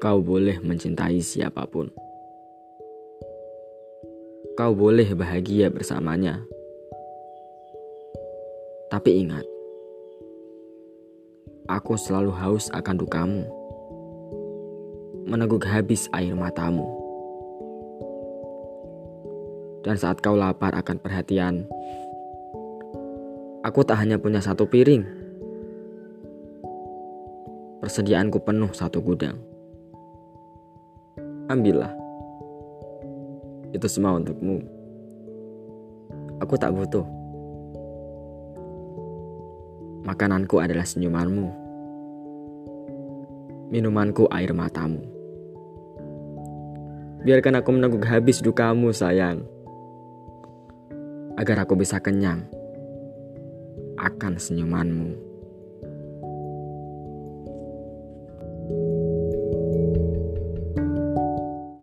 Kau boleh mencintai siapa pun. Kau boleh bahagia bersamanya. Tapi ingat, aku selalu haus akan dukamu. Meneguk habis air matamu. Dan saat kau lapar akan perhatian, aku tak hanya punya satu piring. Persediaanku penuh satu gudang ambillah. Itu semua untukmu. Aku tak butuh. Makananku adalah senyumanmu. Minumanku air matamu. Biarkan aku meneguk habis dukamu, sayang. Agar aku bisa kenyang akan senyumanmu.